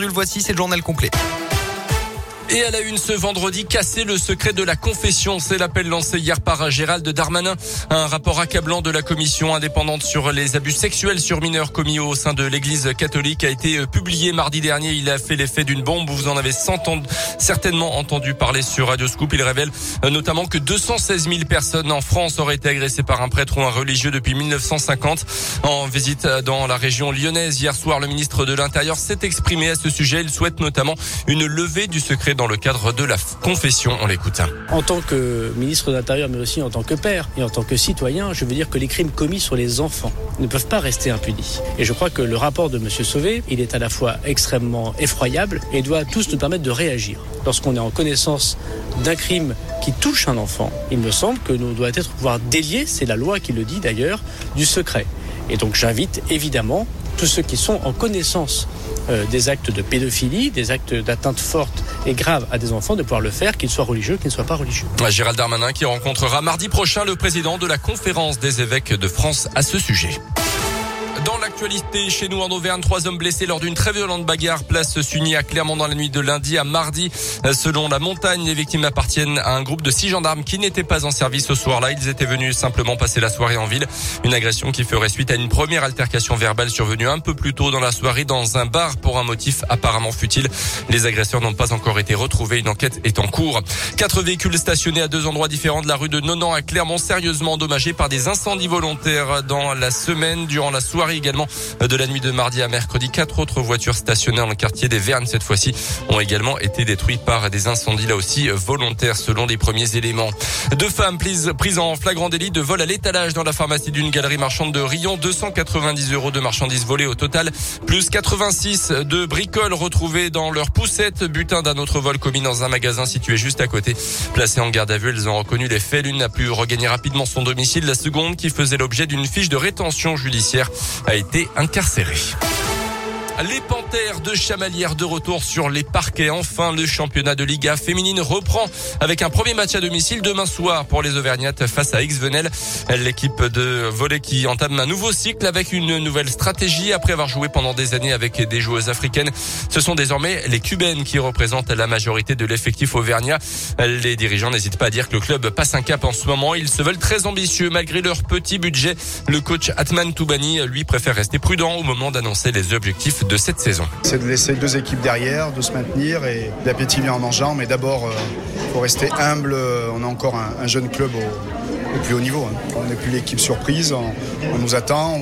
Le voici, c'est le journal complet. Et à la une ce vendredi, casser le secret de la confession. C'est l'appel lancé hier par Gérald Darmanin. Un rapport accablant de la commission indépendante sur les abus sexuels sur mineurs commis au sein de l'église catholique a été publié mardi dernier. Il a fait l'effet d'une bombe. Vous en avez certainement entendu parler sur Radio Scoop. Il révèle euh, notamment que 216 000 personnes en France auraient été agressées par un prêtre ou un religieux depuis 1950. En visite dans la région lyonnaise hier soir, le ministre de l'Intérieur s'est exprimé à ce sujet. Il souhaite notamment une levée du secret dans le cadre de la confession. On l'écoute. En tant que ministre de l'Intérieur, mais aussi en tant que père et en tant que citoyen, je veux dire que les crimes commis sur les enfants ne peuvent pas rester impunis. Et je crois que le rapport de M. Sauvé, il est à la fois extrêmement effroyable et doit tous nous permettre de réagir. Lorsqu'on est en connaissance d'un crime qui touche un enfant, il me semble que nous doit être pouvoir délier, c'est la loi qui le dit d'ailleurs, du secret. Et donc j'invite évidemment tous ceux qui sont en connaissance euh, des actes de pédophilie, des actes d'atteinte forte et grave à des enfants, de pouvoir le faire, qu'ils soient religieux, qu'ils ne soient pas religieux. Gérald Darmanin qui rencontrera mardi prochain le président de la conférence des évêques de France à ce sujet. Chez nous en Auvergne, trois hommes blessés lors d'une très violente bagarre. Place Sunny à Clermont dans la nuit de lundi à mardi. Selon la montagne, les victimes appartiennent à un groupe de six gendarmes qui n'étaient pas en service ce soir-là. Ils étaient venus simplement passer la soirée en ville. Une agression qui ferait suite à une première altercation verbale survenue un peu plus tôt dans la soirée dans un bar pour un motif apparemment futile. Les agresseurs n'ont pas encore été retrouvés. Une enquête est en cours. Quatre véhicules stationnés à deux endroits différents de la rue de Nonan à Clermont sérieusement endommagés par des incendies volontaires dans la semaine durant la soirée également de la nuit de mardi à mercredi. Quatre autres voitures stationnées dans le quartier des Vernes cette fois-ci ont également été détruites par des incendies là aussi volontaires selon les premiers éléments. Deux femmes prises, en flagrant délit de vol à l'étalage dans la pharmacie d'une galerie marchande de Rion. 290 euros de marchandises volées au total, plus 86 de bricoles retrouvées dans leur poussette. Butin d'un autre vol commis dans un magasin situé juste à côté. Placées en garde à vue, elles ont reconnu les faits. L'une a pu regagner rapidement son domicile. La seconde, qui faisait l'objet d'une fiche de rétention judiciaire, a été incarcérée. Les Panthères de Chamalières de retour sur les parquets. Enfin, le championnat de Liga féminine reprend avec un premier match à domicile demain soir pour les Auvergnates face à X-Venel. L'équipe de volley qui entame un nouveau cycle avec une nouvelle stratégie après avoir joué pendant des années avec des joueuses africaines. Ce sont désormais les Cubaines qui représentent la majorité de l'effectif auvergnat. Les dirigeants n'hésitent pas à dire que le club passe un cap en ce moment. Ils se veulent très ambitieux malgré leur petit budget. Le coach Atman Toubani, lui, préfère rester prudent au moment d'annoncer les objectifs C'est de laisser deux équipes derrière, de se maintenir et d'appétit vient en mangeant. Mais d'abord, il euh, faut rester humble. On a encore un, jeune club plus haut niveau. Hein. On n'est plus l'équipe surprise, on, nous attend.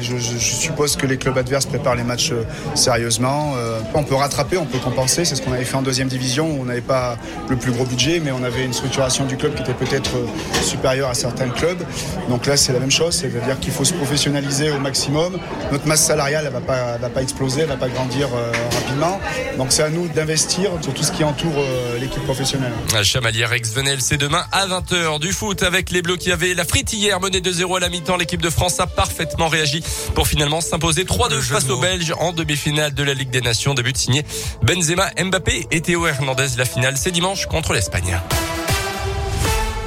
je, suppose que les clubs adverses préparent les matchs euh, sérieusement. Euh, on peut rattraper, on peut compenser. C'est ce qu'on avait fait en deuxième division. Où on n'avait pas le plus gros budget, mais on avait une structuration du club qui était peut-être supérieure à certains clubs. Donc là, c'est la même chose. C'est-à-dire qu'il faut se professionnaliser au maximum. Notre masse salariale, elle ne va pas, va pas exploser elle va pas grandir euh, rapidement. Donc c'est à nous d'investir sur tout ce qui entoure euh, l'équipe professionnelle. Chamalière ex-Venel, c'est demain à 20h du foot avec les Bleus qui avaient la frite hier, menée 2-0 à la mi-temps. L'équipe de France a parfaitement réagi pour finalement s'imposer 3-2 face aux Belges en demi-finale de la Ligue des Nations. Début signé Benzema, Mbappé et Théo Hernandez. La finale, c'est dimanche contre l'Espagne.